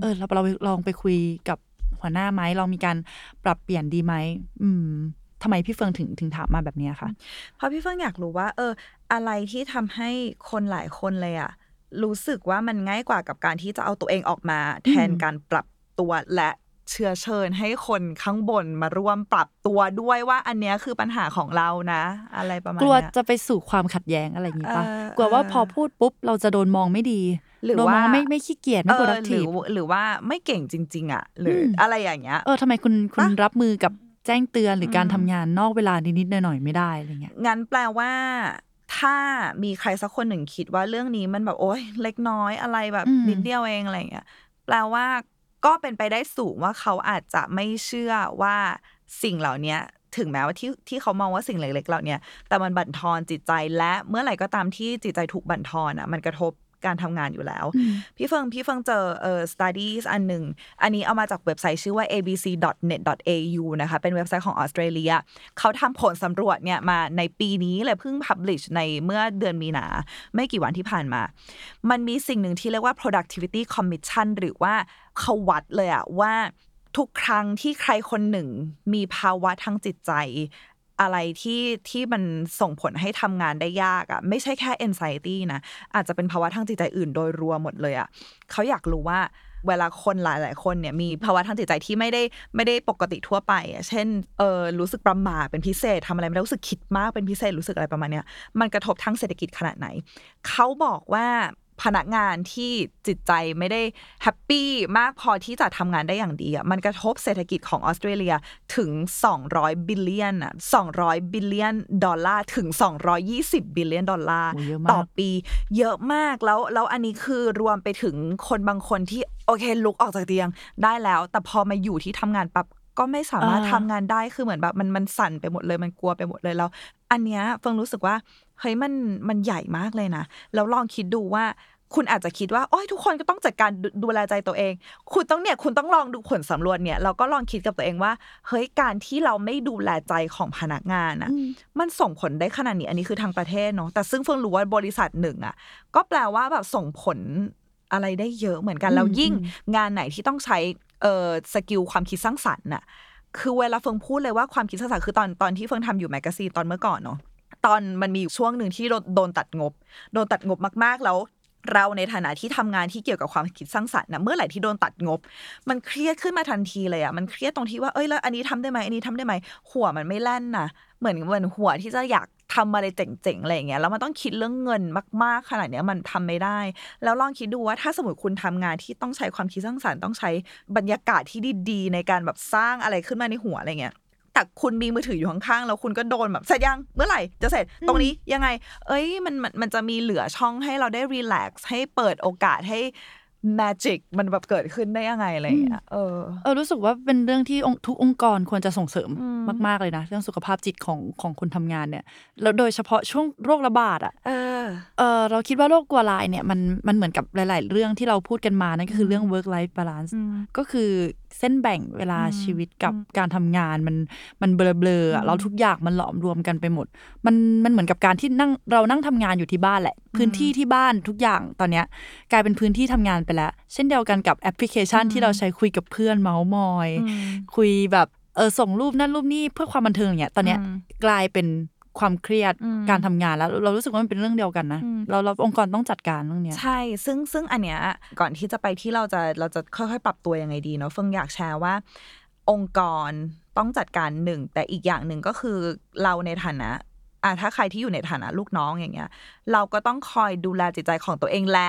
Speaker 2: เออเราเราลองไปคุยกับ หัวหน้าไหมลองมีการปรับเปลี่ยนดีไหมอืมทำไมพี่เฟิงถึงถึงถามมาแบบเนี้ยคะ
Speaker 3: เพราะพี่เฟิงอยากรู้ว่า เออ อะไรที่ทำให้คนหลายคนเลยอะรู้สึกว่ามันง่ายกว่ากับการที่จะเอาตัวเองออกมา แทนการปรับตัวและ เชื้อเชิญให้คนข้างบนมาร่วมปรับตัวด้วยว่า อันเนี้ยคือปัญหาของเรานะ อะไรประมาณ
Speaker 2: กลัว
Speaker 3: เนี้ย
Speaker 2: จะไปสู่ความขัดแย้งอะไรอย่างงี้ปะ
Speaker 3: เออก
Speaker 2: ลัวว่า
Speaker 3: เออ
Speaker 2: พอพูดปุ๊บเราจะโดนมองไม่ดี
Speaker 3: หรือ
Speaker 2: โดนมอง
Speaker 3: ว่า
Speaker 2: ไม่ไม่ขี้เกียจไม่
Speaker 3: เออหรือ
Speaker 2: productive
Speaker 3: หรือว่าไม่เก่งจริง ๆ อะ หรืออ
Speaker 2: ม
Speaker 3: อะไรอย่างเงี้ย
Speaker 2: เออทำไมคุณคุณ
Speaker 3: ปะ
Speaker 2: รับมือกับแจ้งเตือนหรือการ
Speaker 3: อืม
Speaker 2: ทำงานนอกเวลานิดๆหน่อยๆไม่ได้อะไรเงี้ย
Speaker 3: งั้นแปลว่าถ้ามีใครสักคนหนึ่งคิดว่าเรื่องนี้มันแบบโอ๊ยเล็กน้อยอะไรแบบ
Speaker 2: อืม
Speaker 3: นิดเดียวเองอะไรอย่างเงี้ยแปลว่า ก็เป็นไปได้สูงว่าเขาอาจจะไม่เชื่อว่าสิ่งเหล่านี้ถึงแม้ว่าที่ที่เขามองว่าสิ่งเล็กๆเหล่าเนี้ยแต่มันบั่นทอนจิตใจและเมื่อไหร่ก็ตามที่จิตใจถูกบั่นทอนอะ มันกระทบ การทำงานอยู่แล้ว พี่เฟิงพี่เฟิงเจอเอ่อ studies อันหนึ่ง อันนี้เอามาจากเว็บไซต์ชื่อว่า abc.net.au นะคะ เป็นเว็บไซต์ของออสเตรเลีย เขาทำผลสำรวจเนี่ยมาในปีนี้เลยเพิ่ง publish ในเมื่อเดือนมีนา ไม่กี่วันที่ผ่านมา มันมีสิ่งหนึ่งที่เรียกว่า productivity commission หรือว่าเขาวัดเลยอะว่าทุกครั้งที่ใครคนหนึ่งมีภาวะทางจิตใจ อะไรที่ที่มันส่งผลให้ทำงานได้ยากอะไม่ใช่แค่ anxiety นะ อาจจะเป็นภาวะทางจิตใจอื่นโดยรวมหมดเลยอะเขาอยากรู้ว่าเวลาคนหลายๆคนเนี่ยมีภาวะทางจิตใจที่ไม่ได้ไม่ได้ปกติทั่วไปอะเช่นเออรู้สึกประหม่าเป็นพิเศษทำอะไรไม่ได้รู้สึกคิดมากเป็นพิเศษรู้สึกอะไรประมาณเนี้ยมันกระทบทั้งเศรษฐกิจขนาดไหน เขาบอกว่า พนักงานที่จิตใจไม่ได้ happy มากพอที่จะทำงานได้อย่างดีอะมันกระทบเศรษฐกิจของออสเตรเลียถึง 200 billion อะ200 billion ดอลลาร์ถึง 220 billion ดอลลาร์
Speaker 2: โอ้เยอะมาก
Speaker 3: ต่อปี เยอะมากแล้วแล้วอันนี้คือรวมไปถึงคนบางคนที่โอเคลุกออกจากเตียงได้แล้ว แต่พอมาอยู่ที่ทำงานปั๊บก็ไม่สามารถ
Speaker 2: อ่า
Speaker 3: ทำงานได้คือเหมือนแบบมันมันสั่นไปหมดเลยมันกลัวไปหมดเลยแล้ว อันเนี้ยเฟิงรู้สึกว่า เฮ้ยมันมันใหญ่มากเลยนะแล้วลองคิดดูว่าคุณอาจจะคิดว่าโอ้ยทุกคนก็ต้องจัดการดูดูแลใจตัวเอง คุณต้องเนี่ยคุณต้องลองดูผลสำรวจเนี่ยเราก็ลองคิดกับตัวเองว่าเฮ้ยการที่เราไม่ดูแลใจของพนักงานอะมันส่งผลได้ขนาดนี้อันนี้คือทางประเทศเนาะแต่ซึ่งเฟิงรู้ว่าบริษัทหนึ่งอะก็แปลว่าแบบส่งผลอะไรได้เยอะเหมือนกัน
Speaker 2: อืม
Speaker 3: แล้วยิ่ง
Speaker 2: อืม
Speaker 3: งานไหนที่ต้องใช้เอ่อสกิลความคิดสร้างสรรค์น่ะคือเวลาเฟิงพูดเลยว่าความคิดสร้างสรรค์คือตอนตอนที่เฟิงทำอยู่แมกกาซีนตอนเมื่อก่อนเนาะ ตอนมันมีช่วงหนึ่งที่โดนตัดงบ โดนตัดงบมากๆแล้วเราในฐานะที่ทำงานที่เกี่ยวกับความคิดสร้างสรรค์นะเมื่อไหร่ที่โดนตัดงบ มันเครียดขึ้นมาทันทีเลยอะมันเครียดตรงที่ว่าเอ้ยแล้วอันนี้ทำได้ไหมอันนี้ทำได้ไหมหัวมันไม่แล่นนะเหมือนเหมือนหัวที่จะอยากทำอะไรเจ๋งๆอะไรอย่างเงี้ยแล้วมันต้องคิดเรื่องเงินมาก ๆ ขนาดเนี้ยมันทำไม่ได้ แล้วลองคิดดูว่าถ้าสมมติคุณทำงานที่ต้องใช้ความคิดสร้างสรรค์ต้องใช้บรรยากาศที่ดีๆ ในการแบบสร้างอะไรขึ้นมาในหัวอะไรเงี้ย แต่คุณมีมือถืออยู่ข้างๆแล้วคุณก็โดนแบบเสร็จยังเมื่อไหร่จะเสร็จตรงนี้ยังไง เอ้ยมันมันมันจะมีเหลือช่องให้เราได้รีแลกซ์ให้เปิดโอกาสให้ magic มันแบบเกิดขึ้นได้ยังไงอะไรอย่างเงี้ยเออ
Speaker 2: เออรู้สึกว่าเป็นเรื่องที่องค์ทุกองค์กรควรจะส่งเสริม
Speaker 3: อืม
Speaker 2: มาก ๆ เลยนะ เรื่องสุขภาพจิตของของคนทำงานเนี่ยแล้วโดยเฉพาะช่วงโรคระบาดอะ
Speaker 3: เออ
Speaker 2: เออเราคิดว่าโรคกลัวลายเนี่ยมันมันเหมือนกับหลาย ๆ เรื่องที่เราพูดกันมานั่นก็คือเรื่อง work life balance
Speaker 3: อืม
Speaker 2: ก็คือ เส้นแบ่งเวลา
Speaker 3: อืม
Speaker 2: ชีวิตกับ
Speaker 3: อืม
Speaker 2: การทำงานมันมันเบลอๆอะ
Speaker 3: อืม
Speaker 2: แล้วทุกอย่างมันหลอมรวมกันไปหมด มันมันเหมือนกับการที่นั่งเรานั่งทำงานอยู่ที่บ้านแหละ พื้นที่ที่บ้านทุกอย่างตอนเนี้ยกลายเป็นพื้นที่ทำงานไปแล้ว เช่นเดียวกันกับแอปพลิเคชัน
Speaker 3: อืม
Speaker 2: ที่เราใช้คุยกับเพื่อนเมาส์มอย
Speaker 3: อืม
Speaker 2: คุยแบบเออส่งรูปนั่นรูปนี่เพื่อความบันเทิงอย่างเงี้ยตอนเนี้ย
Speaker 3: อืม
Speaker 2: กลายเป็น ความเครียด
Speaker 3: อืม
Speaker 2: การทำงานแล้ว เรารู้สึกว่ามันเป็นเรื่องเดียวกันนะ
Speaker 3: อืม
Speaker 2: เราเราองค์กรต้องจัดการเรื่องเนี้ย
Speaker 3: ใช่ ซึ่งซึ่งอันเนี้ยก่อนที่จะไปที่เราจะเราจะค่อยๆ ปรับตัวยังไงดีเนาะเฟิงอยากแชร์ว่า องค์กรต้องจัดการหนึ่ง แต่อีกอย่างหนึ่งก็คือเราในฐานะอะถ้าใครที่อยู่ในฐานะลูกน้องอย่างเงี้ย เราก็ต้องคอยดูแลจิตใจของตัวเองและ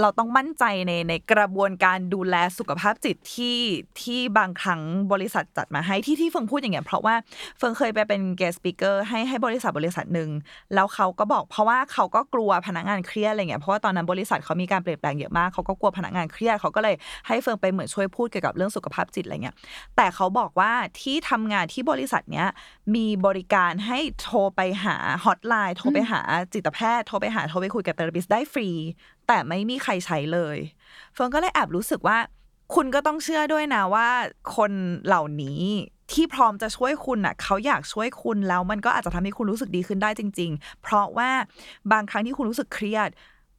Speaker 3: เราต้องมั่นใจในในกระบวนการดูแลสุขภาพจิตที่ที่บางครั้งบริษัทจัดมาให้ที่ที่เฟิงพูดอย่างเงี้ยเพราะว่าเฟิงเคยไปเป็น guest speaker ให้ให้บริษัทบริษัทหนึ่งแล้วเขาก็บอกเพราะว่าเขาก็กลัวพนักงานเครียดอะไรเงี้ยเพราะว่าตอนนั้นบริษัทเขามีการเปลี่ยนแปลงเยอะมากเขาก็กลัวพนักงานเครียดเขาก็เลยให้เฟิงไปเหมือนช่วยพูดเกี่ยวกับเรื่องสุขภาพจิตอะไรเงี้ยแต่เขาบอกว่าที่ทำงานที่บริษัทเนี้ยมีบริการให้โทรไปหาฮอตไลน์โทรไปหาจิตแพทย์โทรไปหาโทรไปคุยกับ therapist ได้ฟรี แต่ไม่มีใครใช้เลยเฟิงก็เลยแอบรู้สึกว่า คุณก็ต้องเชื่อด้วยนะว่า คนเหล่านี้ที่พร้อมจะช่วยคุณน่ะเขาอยากช่วยคุณแล้วมันก็อาจจะทำให้คุณรู้สึกดีขึ้นได้จริง ๆ เพราะว่าบางครั้งที่คุณรู้สึกเครียด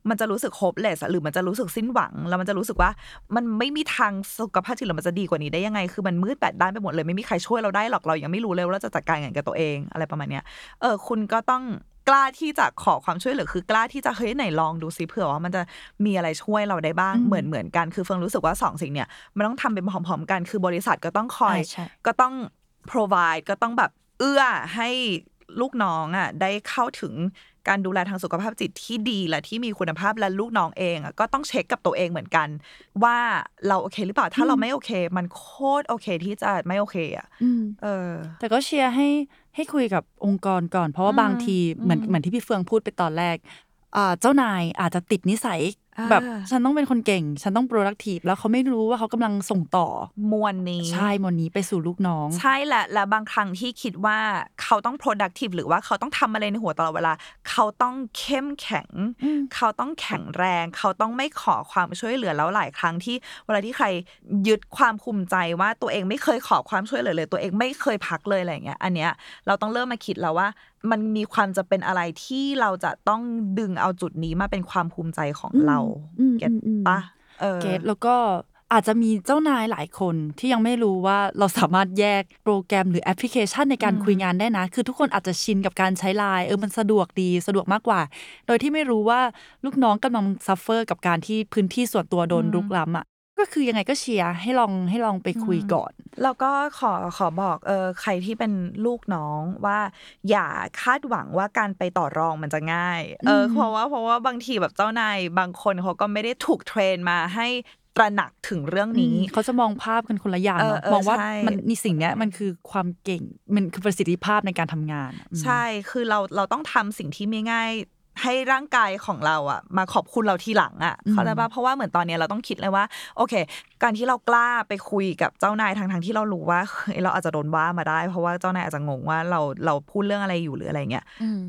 Speaker 3: มันจะรู้สึกโฮปเลสหรือมันจะรู้สึกสิ้นหวัง แล้วมันจะรู้สึกว่า มันไม่มีทางสุขภาพจิตเรามันจะดีกว่านี้ได้ยังไง คือมันมืดแปดด้านไปหมดเลยไม่มีใครช่วยเราได้หรอกเรายังไม่รู้เลยว่าเราจะจัดการยังไงกับตัวเองอะไรประมาณเนี้ยเออคุณก็ต้อง กล้าที่จะขอความช่วยเหลือคือกล้าที่จะเฮ้ยไหนลองดูซิเผื่อว่ามันจะมีอะไรช่วยเราได้บ้าง
Speaker 2: อืม
Speaker 3: เหมือนเหมือนกันคือเฟิงรู้สึกว่าสองสิ่งเนี่ยมันต้องทำเป็นพร้อมๆกัน คือบริษัทก็ต้องคอย
Speaker 2: ใช่ใช่
Speaker 3: ก็ต้อง provide ก็ต้องแบบเอื้อให้ลูกน้องอะได้เข้าถึงการดูแลทางสุขภาพจิตที่ดีและที่มีคุณภาพและลูกน้องเองอะก็ต้องเช็คกับตัวเองเหมือนกัน ว่าเราโอเคหรือเปล่าถ้าเราไม่โอเค มันโคตรโอเคที่จะไม่โอเคอะ
Speaker 2: อืม
Speaker 3: เออ
Speaker 2: แต่ก็เชียร์ให้ ให้คุยกับองค์กรก่อน เพราะว่า
Speaker 3: อืม
Speaker 2: บางทีเหมือน
Speaker 3: อืม
Speaker 2: เหมือนที่พี่เฟืองพูดไปตอนแรกอ่าเจ้านายอาจจะติดนิสัย
Speaker 3: อ่า
Speaker 2: แบบฉันต้องเป็นคนเก่ง ฉันต้อง productive แล้วเขาไม่รู้ว่าเขากำลังส่งต่อ
Speaker 3: มวลนี้
Speaker 2: ใช่มวลนี้ไปสู่ลูกน้อง
Speaker 3: ใช่แหละและบางครั้งที่คิดว่าเขาต้อง productive หรือว่าเขาต้องทำอะไรในหัวตลอดเวลา เขาต้องเข้มแข็ง
Speaker 2: อืม
Speaker 3: เขาต้องแข็งแรง เขาต้องไม่ขอความช่วยเหลือแล้วหลายครั้งที่เวลาที่ใครยึดความภูมิใจว่าตัวเองไม่เคยขอความช่วยเหลือเลย ตัวเองไม่เคยพักเลยอะไรอย่างเงี้ยอันเนี้ยเราต้องเริ่มมาคิดแล้วว่า มันมีความจำเป็นอะไรที่เราจะต้องดึงเอาจุดนี้มาเป็นความภูมิใจของเรา
Speaker 2: อืม
Speaker 3: เก็ต
Speaker 2: อืมอืม
Speaker 3: ปะเออ
Speaker 2: get แล้วก็อาจจะมีเจ้านายหลายคนที่ยังไม่รู้ว่าเราสามารถแยกโปรแกรมหรือแอปพลิเคชันในการ
Speaker 3: อืม
Speaker 2: คุยงานได้นะ คือทุกคนอาจจะชินกับการใช้ไลน์เออมันสะดวกดีสะดวกมากกว่า โดยที่ไม่รู้ว่าลูกน้องกำลัง suffer กับการที่พื้นที่ส่วนตัวโดน
Speaker 3: อืม
Speaker 2: รุกล้ำอะ ก็คือยังไงก็เชียร์ให้ลองให้ลองไปคุยก่อน
Speaker 3: แล้วก็ขอขอบอกเออใครที่เป็นลูกน้องว่า อย่าคาดหวังว่าการไปต่อรองมันจะง่ายเออ
Speaker 2: อืม
Speaker 3: เพราะว่าเพราะว่าบางทีแบบเจ้านายบางคนเขาก็ไม่ได้ถูกเทรนมาให้ตระหนักถึงเรื่องนี้
Speaker 2: อืมเขาจะมองภาพกันคนละอย่าง
Speaker 3: เออ
Speaker 2: เนาะ
Speaker 3: เออ
Speaker 2: มองว่า
Speaker 3: ใช่
Speaker 2: มันนี่สิ่งเนี้ยมันคือความเก่งมันคือประสิทธิภาพในการทำงานอืม
Speaker 3: ใช่คือเราเราต้องทำสิ่งที่ไม่ง่าย ให้ร่างกายของเราอะมาขอบคุณเราทีหลังอะ
Speaker 2: อืม
Speaker 3: เข้าใจปะเพราะว่าเหมือนตอนเนี้ยเราต้องคิดเลยว่า โอเค การที่เรากล้าไปคุยกับเจ้านายทางทางๆที่เรารู้ว่าเฮ้ยเราอาจจะโดนว่ามาได้ เพราะว่าเจ้านายอาจจะงงว่าเราเราพูดเรื่องอะไรอยู่หรืออะไรเงี้ย
Speaker 2: อืม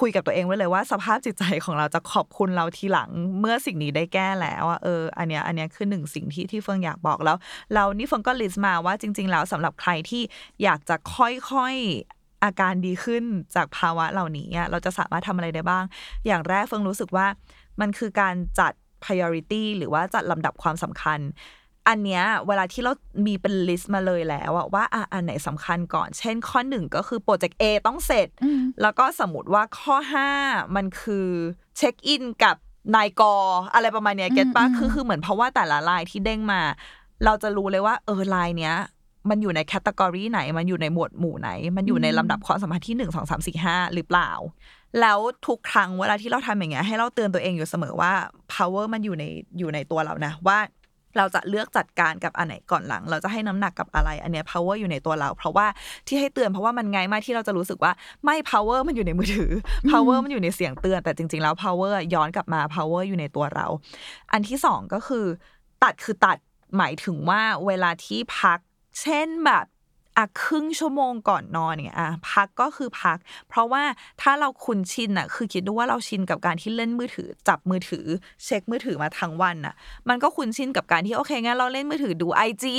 Speaker 3: คุยกับตัวเองไว้เลยว่าสภาพจิตใจของเราจะขอบคุณเราทีหลังเมื่อสิ่งนี้ได้แก้แล้วอะเอออันเนี้ยอันเนี้ยคือหนึ่งสิ่งที่ที่เฟิงอยากบอกแล้ว เรานี่เฟิงก็ list มาว่าจริง ๆ แล้วสำหรับใครที่อยากจะค่อยๆ อาการดีขึ้นจากภาวะเหล่านี้อะเราจะสามารถทำอะไรได้บ้าง อย่างแรกเฟิงรู้สึกว่ามันคือการจัด priority หรือว่าจัดลำดับความสำคัญ อันเนี้ยเวลาที่เรามีเป็น list มาเลยแล้วอะว่าอะอันไหนสำคัญก่อน เช่น ข้อหนึ่งก็คือโปรเจกต์ A ต้องเสร็จ
Speaker 2: อืม
Speaker 3: แล้วก็สมมติว่าข้อ5มันคือ check in กับนาย ก. อะไรประมาณเนี้ย get ปะ
Speaker 2: อืม
Speaker 3: คือคือเหมือนเพราะว่าแต่ละลายที่เด้งมา เราจะรู้เลยว่าเออลายเนี้ย มันอยู่ใน category ไหน มันอยู่ในหมวดหมู่ไหน มันอยู่ในลำดับความสำคัญที่หนึ่งสองสามสี่ห้าหรือเปล่า แล้วทุกครั้งเวลาที่เราทำอย่างเงี้ยให้เราเตือนตัวเองอยู่เสมอว่า power มันอยู่ในอยู่ในตัวเรานะว่าเราจะเลือกจัดการกับอันไหนก่อนหลัง เราจะให้น้ำหนักกับอะไร อันเนี้ย power อยู่ในตัวเรา เพราะว่าที่ให้เตือนเพราะว่ามันง่ายมากที่เราจะรู้สึกว่าไม่ power มันอยู่ในมือถือ power มันอยู่ในเสียงเตือน แต่จริง ๆ แล้ว power ย้อนกลับมา power อยู่ในตัวเรา อันที่สองก็คือ ตัดคือตัดหมายถึงว่าเวลาที่พัก เช่นแบบอะครึ่งชั่วโมงก่อนนอนเนี่ยอะพักก็คือพัก เพราะว่าถ้าเราคุ้นชินอะคือคิดดูว่าเราชินกับการที่เล่นมือถือ จับมือถือ เช็คมือถือมาทั้งวันอะ มันก็คุ้นชินกับการที่โอเคงั้นเราเล่นมือถือดูไอจี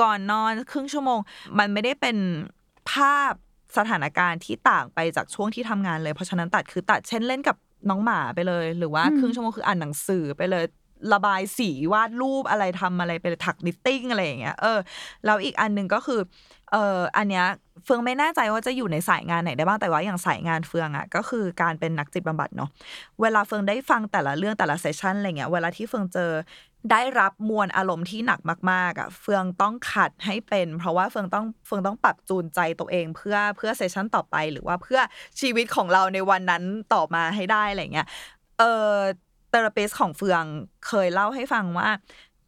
Speaker 3: ก่อนนอน ครึ่งชั่วโมง มันไม่ได้เป็นภาพสถานการณ์ที่ต่างไปจากช่วงที่ทำงานเลยเพราะฉะนั้นตัดคือตัดเช่นเล่นกับน้องหมาไปเลย หรือว่า
Speaker 2: อืม
Speaker 3: ครึ่งชั่วโมงคืออ่านหนังสือไปเลย ระบายสีวาดรูปอะไรทำอะไรไปถัก knitting อะไรอย่างเงี้ยเออแล้วอีกอันหนึ่งก็คือเอออันเนี้ยเฟิงไม่แน่ใจว่าจะอยู่ในสายงานไหนได้บ้างแต่ว่าอย่างสายงานเฟิงอะก็คือการเป็นนักจิตบำบัดเนาะเวลาเฟิงได้ฟังแต่ละเรื่องแต่ละ session อะไรเงี้ยเวลาที่เฟิงเจอได้รับมวลอารมณ์ที่หนักมากๆอะเฟิงต้อง cut ให้เป็น เพราะว่าเฟืองต้องเฟืองต้องปรับจูนใจตัวเองเพื่อเพื่อ session ต่อไป หรือว่าเพื่อชีวิตของเราในวันนั้นต่อมาให้ได้อะไรเงี้ยเออ therapist ของเฟืองเคยเล่าให้ฟังว่า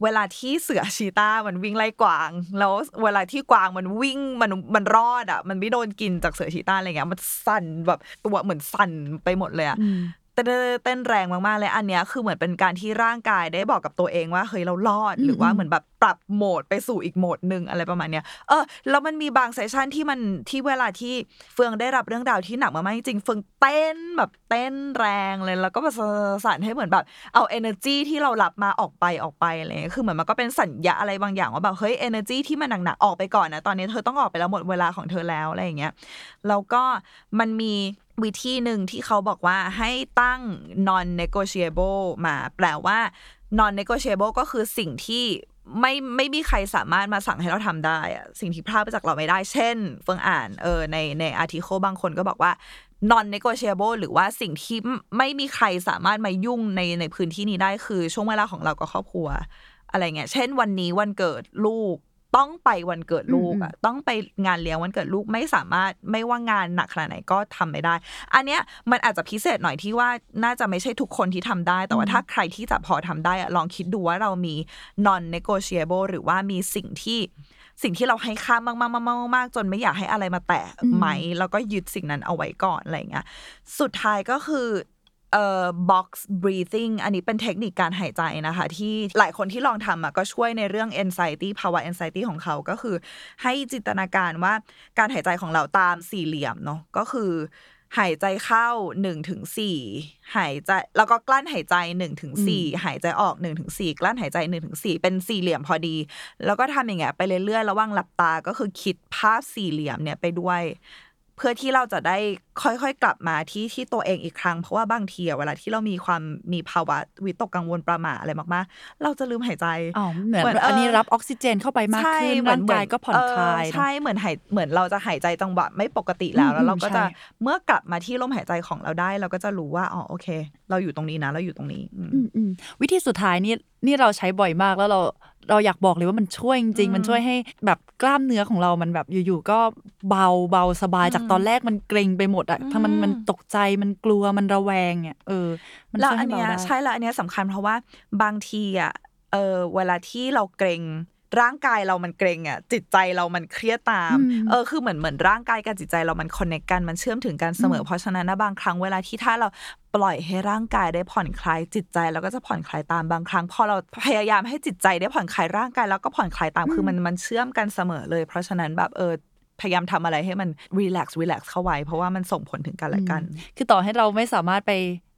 Speaker 3: เวลาที่เสือชีต้ามันวิ่งไล่กวาง แล้วเวลาที่กวางมันวิ่งมันมันรอดอะ มันไม่โดนกินจากเสือชีต้าอะไรเงี้ยมันสั่นแบบตัวเหมือนสั่นไปหมดเลยอะ เต้นเต้นแรงมากๆเลยอันเนี้ยคือเหมือนเป็นการที่ร่างกายได้บอกกับตัวเองว่าเฮ้ยเรารอด
Speaker 2: อืม
Speaker 3: หรือว่า
Speaker 2: อืม
Speaker 3: เหมือนแบบปรับโหมดไปสู่อีกโหมดหนึ่งอะไรประมาณเนี้ยเออแล้วมันมีบาง session ที่มันที่เวลาที่เฟืองได้รับเรื่องราวที่หนักมากๆจริงๆเฟืองเต้นแบบเต้นแรงเลยแล้วก็แบบสั่นให้เหมือนแบบเอา energy ที่เรารับมาออกไปออกไปอะไรเงี้ยคือเหมือนมันก็เป็นสัญญาอะไรบางอย่างว่าแบบเฮ้ย energy ที่มันหนักๆออกไปก่อนนะตอนนี้เธอต้องออกไปแล้วหมดเวลาของเธอแล้วอะไรอย่างเงี้ยแล้วก็มันมี วิธีหนึ่งที่เขาบอกว่าให้ตั้ง non negotiable มา แปลว่า non negotiable ก็คือสิ่งที่ไม่ไม่มีใครสามารถมาสั่งให้เราทำได้อะสิ่งที่พลาดไปจากเราไม่ได้ เช่น เฟิงอ่านเออในในอาร์ติโคบางคนก็บอกว่า non negotiable หรือว่าสิ่งที่ไม่มีใครสามารถมายุ่งในในพื้นที่นี้ได้คือช่วงเวลาของเรากับครอบครัว อะไรเงี้ย เช่นวันนี้วันเกิดลูก ต้องไปวันเกิดลูกอะต้องไปงานเลี้ยงวันเกิดลูกไม่สามารถไม่ว่างานหนักขนาดไหนก็ทำไม่ได้ อันเนี้ยมันอาจจะพิเศษหน่อยที่ว่าน่าจะไม่ใช่ทุกคนที่ทำได้ แต่ว่าถ้าใครที่จะพอทำได้อะลองคิดดูว่าเรามี non negotiable หรือว่ามีสิ่งที่สิ่งที่เราให้ค่ามากๆๆๆๆจนไม่อยากให้อะไรมาแตะไหม แล้วก็ยึดสิ่งนั้นเอาไว้ก่อนอะไรเงี้ย สุดท้ายก็คือ เอ่อ box breathing อันนี้เป็นเทคนิคการหายใจนะคะ ที่หลายคนที่ลองทำอะก็ช่วยในเรื่อง anxiety ภาวะ anxiety ของเขาก็คือ ให้จินตนาการว่าการหายใจของเราตามสี่เหลี่ยมเนาะก็คือหายใจเข้า1นถึงสหายใจแล้วก็กลั้นหายใจ1นถึงสหายใจออก1นถึงสกลั้นหายใจ1นถึงสเป็นสี่เหลี่ยมพอดี แล้วก็ทำอย่างเงี้ยไปเรื่อยๆระหว่างหลับตาก็คือคิดภาพสี่เหลี่ยมเนี่ยไปด้วยเพื่อที่เราจะได้ค่อยๆ กลับมาที่ที่ตัวเองอีกครั้ง เพราะว่าบางทีอะเวลาที่เรามีความมีภาวะวิตกกังวลประหม่าอะไรมากๆ เราจะลืมหายใจ
Speaker 2: อ๋อเหมือน
Speaker 3: เหมือน
Speaker 2: อันนี้
Speaker 3: เออ
Speaker 2: รับออกซิเจนเข้าไปมากขึ้น
Speaker 3: เหมื
Speaker 2: ร่างกายก็ผ่อนคลาย
Speaker 3: เออ
Speaker 2: เนอะ
Speaker 3: ใช่เหมือนหายเหมือนเราจะหายใจจังหวะไม่ปกติแล้ว
Speaker 2: อืม
Speaker 3: แล้วเราก็จะ
Speaker 2: ใช่
Speaker 3: เมื่อกลับมาที่ลมหายใจของเราได้ เราก็จะรู้ว่าอ๋อโอเค เราอยู่ตรงนี้นะเราอยู่ตรงนี้ อืม
Speaker 2: อืมอืมวิธีสุดท้ายนี่นี่เราใช้บ่อยมากแล้วเรา เราอยากบอกเลยว่ามันช่วยจริงๆ มันช่วยให้แบบกล้ามเนื้อของเรามันแบบอยู่ๆก็เบาเบาสบายจากตอนแรกมันเกรงไปหมดอะถ้ามันมันตกใจมันกลัวมันระแวงเนี่ยเออ มัน
Speaker 3: แล้ว
Speaker 2: ช่วย
Speaker 3: อั
Speaker 2: ให้
Speaker 3: น
Speaker 2: เบา
Speaker 3: เนี้ย
Speaker 2: ได้
Speaker 3: ใช่แล้วอันเนี้ยสำคัญเพราะว่าบางทีอะเออเวลาที่เราเกรง ร่างกายเรามันเกรงอะจิตใจเรามันเครียดตาม
Speaker 2: อืม
Speaker 3: เออคือเหมือนเหมือนร่างกายกับจิตใจเรามันคอนเนคกันมันเชื่อมถึงกันเสมอเพราะฉะนั้นนะบางครั้งเวลาที่ถ้าเราปล่อยให้ร่างกายได้ผ่อนคลายจิตใจเราก็จะผ่อนคลายตามบางครั้งพอเราพยายามให้จิตใจได้ผ่อนคลายร่างกายแล้วก็ผ่อนคลายตามคือมันมันเชื่อมกันเสมอเลย เพราะฉะนั้นแบบเออพยายามทำอะไรให้มัน relax relax เข้าไว้เพราะว่ามันส่งผลถึงกันและกัน
Speaker 2: คือต่อให้เราไม่สามารถไป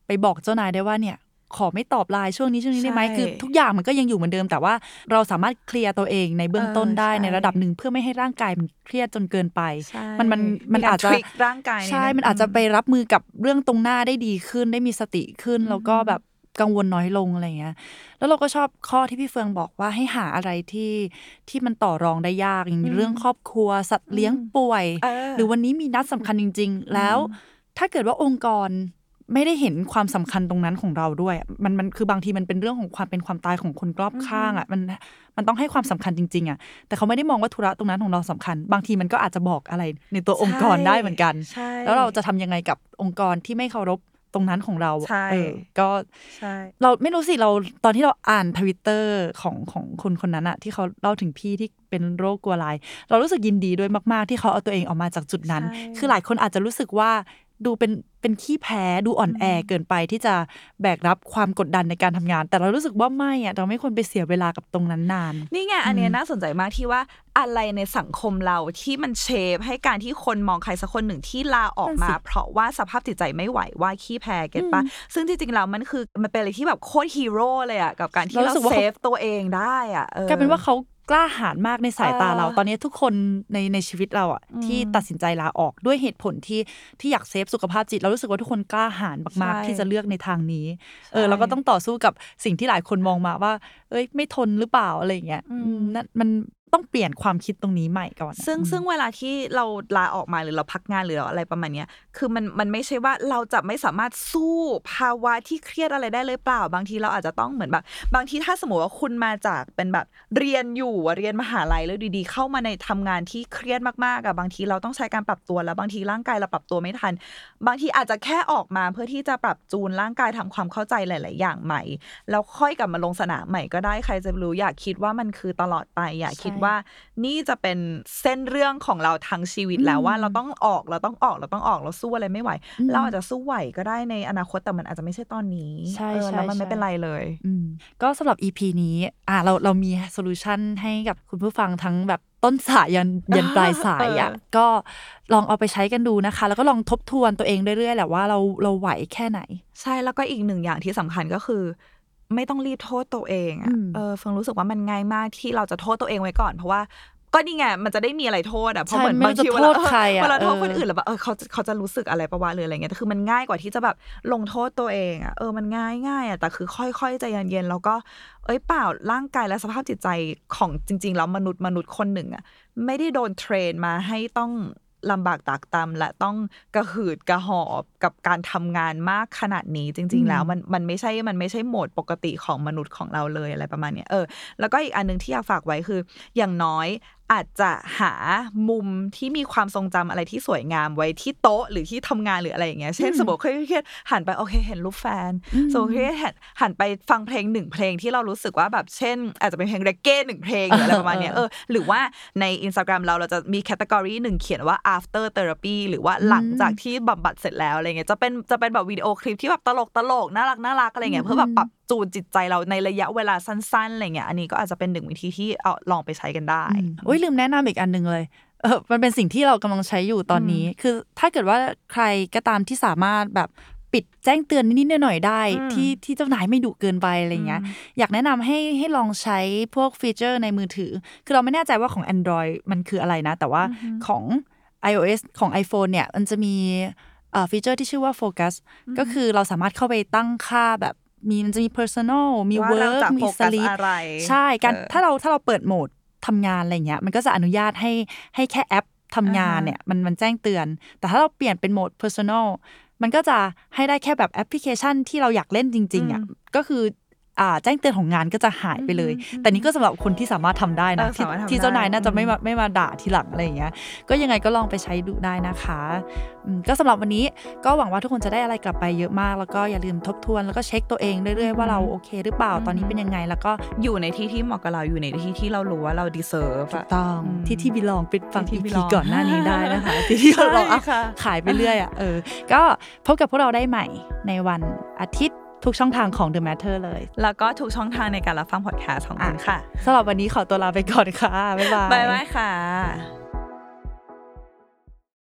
Speaker 2: ไปบอกเจ้านายได้ว่าเนี่ย ขอไม่ตอบไลน์ช่วงนี้ช่วงนี้ได้ไหม
Speaker 3: ใช่
Speaker 2: คือ ทุกอย่างมันก็ยังอยู่เหมือนเดิม แต่ว่าเราสามารถเคลียร์ตัวเองในเบื้องต้น
Speaker 3: เออ
Speaker 2: ได้
Speaker 3: ใช่
Speaker 2: ในระดับหนึ่งเพื่อไม่ให้ร่างกายมันเครียดจนเกินไป
Speaker 3: ใช่
Speaker 2: มันมันมัน
Speaker 3: มีการ
Speaker 2: อาจจะ
Speaker 3: trick ร่างกายนิดนึง
Speaker 2: ใช่ มันอาจจะไปรับมือกับเรื่องตรงหน้าได้ดีขึ้นได้มีสติขึ้นแล้วก็แบบกังวลน้อยลงอะไรเงี้ย แล้วเราก็ชอบข้อที่พี่เฟืองบอกว่าให้หาอะไรที่ที่มันต่อรองได้ยากอย่างเรื่องครอบครัว สัตว์เลี้ยงป่วย
Speaker 3: เออ
Speaker 2: หรือวันนี้มีนัดสำคัญจริง ๆ แล้ว ถ้าเกิดว่าองค์กร ไม่ได้เห็นความสำคัญตรงนั้นของเราด้วยอะมันมันคือบางทีมันเป็นเรื่องของความเป็นความตายของคนรอบข้างอะมันมันต้องให้ความสำคัญจริง ๆอะแต่เขาไม่ได้มองว่าธุระตรงนั้นของเราสำคัญ บางทีมันก็อาจจะบอกอะไรในตัวองค์กรได้เหมือนกัน
Speaker 3: ใช่
Speaker 2: แล้วเราจะทำยังไงกับองค์กรที่ไม่เคารพตรงนั้นของเรา
Speaker 3: ใช่
Speaker 2: เออก็
Speaker 3: ใช่
Speaker 2: เราไม่รู้สิเราตอนที่เราอ่านทวิตเตอร์ของของคนคนนั้นอะที่เขาเล่าถึงพี่ที่เป็นโรคกลัวลาย เรารู้สึกยินดีด้วยมาก ๆ ที่เขาเอาตัวเองออกมาจากจุดนั้น
Speaker 3: ใช่
Speaker 2: คือหลายคนอาจจะรู้สึกว่า ดูเป็นเป็นขี้แพ้ดูอ่อนแอเกินไปที่จะแบกรับความกดดันในการทำงาน แต่เรารู้สึกว่าไม่อะเราไม่ควรไปเสียเวลากับตรงนั้นนาน
Speaker 3: นี่ไงอันเนี้ยน่าสนใจมากที่ว่าอะไรในสังคมเราที่มันเชฟให้การที่คนมองใครสักคนหนึ่งที่ลาออกมา
Speaker 2: นั่นสิ
Speaker 3: เพราะว่าสภาพจิตใจไม่ไหวว่าขี้แพ้เก็ตปะซึ่งจริงๆแล้วมันคือมันเป็นอะไรที่แบบโคตรฮีโร่เลยอะกับการที่
Speaker 2: เรารู้
Speaker 3: เรา
Speaker 2: สึกว่า
Speaker 3: เซ
Speaker 2: เขา
Speaker 3: ฟตัวเองได้อะออก
Speaker 2: ลายเป็นว่าเขา กล้าหาญมากในสายตา
Speaker 3: เออ
Speaker 2: เรา ตอนนี้ทุกคนในในชีวิตเราอะ
Speaker 3: อืม
Speaker 2: ที่ตัดสินใจลาออกด้วยเหตุผลที่ที่อยากเซฟสุขภาพจิต เรารู้สึกว่าทุกคนกล้าหาญมาก
Speaker 3: ใช่
Speaker 2: ๆที่จะเลือกในทางนี้ เออ
Speaker 3: ใช่
Speaker 2: เราก็ต้องต่อสู้กับสิ่งที่หลายคนมองมาว่า เอ้ย ไม่ทนหรือเปล่าอะไรอย่างเงี้ย
Speaker 3: อืม
Speaker 2: อืมนั่นมัน ต้องเปลี่ยนความคิดตรงนี้ใหม่ก่อน
Speaker 3: ซึ่งซึ่งเวลาที่เราลาออกมาหรือเราพักงานหรือเราอะไรประมาณเนี้ย คือมันมันไม่ใช่ว่าเราจะไม่สามารถสู้ภาวะที่เครียดอะไรได้เลยเปล่า บางทีเราอาจจะต้องเหมือนแบบ บางทีถ้าสมมติว่าคุณมาจากเป็นแบบเรียนอยู่อะเรียนมหาลัยแล้วดีๆ เข้ามาในทำงานที่เครียดมากๆอะบางทีเราต้องใช้การปรับตัวแล้วบางทีร่างกายเราปรับตัวไม่ทัน บางทีอาจจะแค่ออกมาเพื่อที่จะปรับจูนร่างกายทำความเข้าใจหลาย ๆ อย่างใหม่ แล้วค่อยกลับมาลงสนามใหม่ก็ได้ใครจะรู้อยากคิดว่ามันคือตลอดไปอยากคิดว่านี่จะเป็นเส้นเรื่องของเราทั้งชีวิตแล้วว่าเราต้องออกเราต้องออกเราต้องออกเราสู้อะไรไม่ไหว เราอาจจะสู้ไหวก็ได้ในอนาคตแต่มันอาจจะไม่ใช่ตอนนี้
Speaker 2: ใช่
Speaker 3: เออ
Speaker 2: ใช่
Speaker 3: แล้วมันไม่
Speaker 2: ใช่
Speaker 3: เป็นไรเลย
Speaker 2: อืมก็สำหรับ EP นี้อะเราเรามีโซลูชันให้กับคุณผู้ฟังทั้งแบบต้นสายยันยันปลายสายอะ
Speaker 3: เออ
Speaker 2: ก็ลองเอาไปใช้กันดูนะคะ แล้วก็ลองทบทวนตัวเองเรื่อยๆแหละว่าเราเราไหวแค่ไหน
Speaker 3: ใช่แล้วก็อีกหนึ่งอย่างที่สำคัญก็คือ ไม่ต้องรีบโทษตัวเองอะ
Speaker 2: อืม
Speaker 3: เออเฟิงรู้สึกว่ามันง่ายมากที่เราจะโทษตัวเองไว้ก่อน เพราะว่าก็นี่ไงมันจะได้มีอะไรโทษอะเพราะเหมือน
Speaker 2: ใช่ไม่
Speaker 3: บางที
Speaker 2: รู้
Speaker 3: เว
Speaker 2: จะ
Speaker 3: ลา
Speaker 2: โทษใครอะ
Speaker 3: เวลาโทษ
Speaker 2: เออ
Speaker 3: คนอื่นแล้วแบบเออเขาจะเขาจะรู้สึกอะไรประวะหรืออะไรเงี้ยแต่คือมันง่ายกว่าที่จะแบบลงโทษตัวเองอะเออมันง่ายง่ายอะแต่คือค่อยๆใจเย็นๆแล้วก็เอ้ยเปล่าร่างกายและสภาพจิตใจของจริง ๆ แล้วมนุษย์มนุษย์คนหนึ่งอะไม่ได้โดนเทรนมาให้ต้อง ลำบากตากตำและต้องกระหืดกระหอบกับการทำงานมากขนาดนี้จริง ๆ แล้วมันมันไม่ใช่มันไม่ใช่โหมดปกติของมนุษย์ของเราเลยอะไรประมาณเนี้ยเออแล้วก็อีกอันหนึงที่อยากฝากไว้คือ อย่างน้อย อาจจะหามุมที่มีความทรงจำอะไรที่สวยงามไว้ที่โต๊ะหรือที่ทำงานหรืออะไรอย่างเงี้ย เช่นสมมติเครียดๆหันไปโอเคเห็นรูปแฟนสมมติเครียดๆหันหันไปฟังเพลงหนึ่งเพลงที่เรารู้สึกว่าแบบเช่น อาจจะเป็นเพลงเรเก้หนึ่งเพลงหรืออะไรประมาณเนี้ยเออหรือว่าใน Instagram เราเราจะมี category หนึ่งเขียนว่า after therapy หรือว่าหลังจากที่บำบัดเสร็จแล้วอะไรเงี้ยจะเป็นจะเป็นแบบวิดีโอคลิปที่แบบตลกตลกน่ารักน่ารักอะไรเงี้ยเพื่อแบบปรับ จูนจิตใจเราในระยะเวลาสั้นๆอะไรเงี้ยอันนี้ก็อาจจะเป็นหนึ่งวิธีที่เอาลองไปใช้กันได้
Speaker 2: โอ้ยลืมแนะนำอีกอันหนึ่งเลยเออมันเป็นสิ่งที่เรากำลังใช้อยู่ตอนนี้ คือถ้าเกิดว่าใครก็ตามที่สามารถแบบปิดแจ้งเตือนนิดๆหน่อยๆได้
Speaker 3: อืม
Speaker 2: ที่ที่เจ้านายไม่ดุเกินไปอะไรเงี้ยอยากแนะนำให้ให้ลองใช้พวกฟีเจอร์ในมือถือ คือเราไม่แน่ใจว่าของ Android มันคืออะไรนะ แต่ว่าของ iOS ของ iPhone เนี่ยมันจะมีเอ่อฟีเจอร์ที่ชื่อว่า Focus ก็คือเราสามารถเข้าไปตั้งค่าแบบ มีมันจะมี Personal มี
Speaker 3: ว่าเรา
Speaker 2: Work
Speaker 3: จะ
Speaker 2: มี
Speaker 3: Focus
Speaker 2: Sleep
Speaker 3: อะไร
Speaker 2: ใช่การ
Speaker 3: เออ
Speaker 2: ถ้าเราถ้าเราเปิดโหมดทำงานอะไรเงี้ย มันก็จะอนุญาตให้ให้แค่แอปทำงาน
Speaker 3: อ่าฮะ
Speaker 2: เนี่ยมันมันแจ้งเตือน แต่ถ้าเราเปลี่ยนเป็นโหมด personal มันก็จะให้ได้แค่แบบแอปพลิเคชันที่เราอยากเล่นจริง ๆอะก็คืออ่า แจ้งเตือนของงานก็จะหายไปเลย แต่นี่ก็สำหรับคนที่สามารถทำได้นะ
Speaker 3: เออ
Speaker 2: ที่
Speaker 3: สามารถทำ
Speaker 2: ที่เจ้านาย
Speaker 3: ได้
Speaker 2: น่าจะไม่มาไม่มาด่าทีหลังอะไรอย่างเงี้ย ก็ยังไงก็ลองไปใช้ดูได้นะคะอืมก็สำหรับวันนี้ก็หวังว่าทุกคนจะได้อะไรกลับไปเยอะมาก แล้วก็อย่าลืมทบทวนแล้วก็เช็คตัวเองเรื่อยๆว่าเราโอเค หรือเปล่าตอนนี้เป็นยังไง แล้วก็
Speaker 3: อยู่ในที่ที่เหมาะกับเราอยู่ในที่ที่เรารู้ว่าเรา deserve
Speaker 2: ถู
Speaker 3: อะ
Speaker 2: กต้อง
Speaker 3: อืม
Speaker 2: ที่ที่บิลองไปฟัง
Speaker 3: ที่
Speaker 2: อี
Speaker 3: ที่
Speaker 2: พี
Speaker 3: belong
Speaker 2: ก่อนหน้านี้ได้นะคะที่ที่เรา
Speaker 3: ใช่
Speaker 2: อะ
Speaker 3: ค่ะ
Speaker 2: ขายไปเรื่อยอะเออก็พบกับพวกเราได้ใหม่ในวันอาทิตย์ ทุกช่องทางของ The Matter เลย
Speaker 3: แล้วก็ทุกช่องทางในการรับฟังพอดแคสต์ของคุณค่ะ
Speaker 2: สำหรับวันนี้ขอตัวลาไปก่อนค่ะ บ๊ายบาย
Speaker 3: บ๊ายบายค่ะ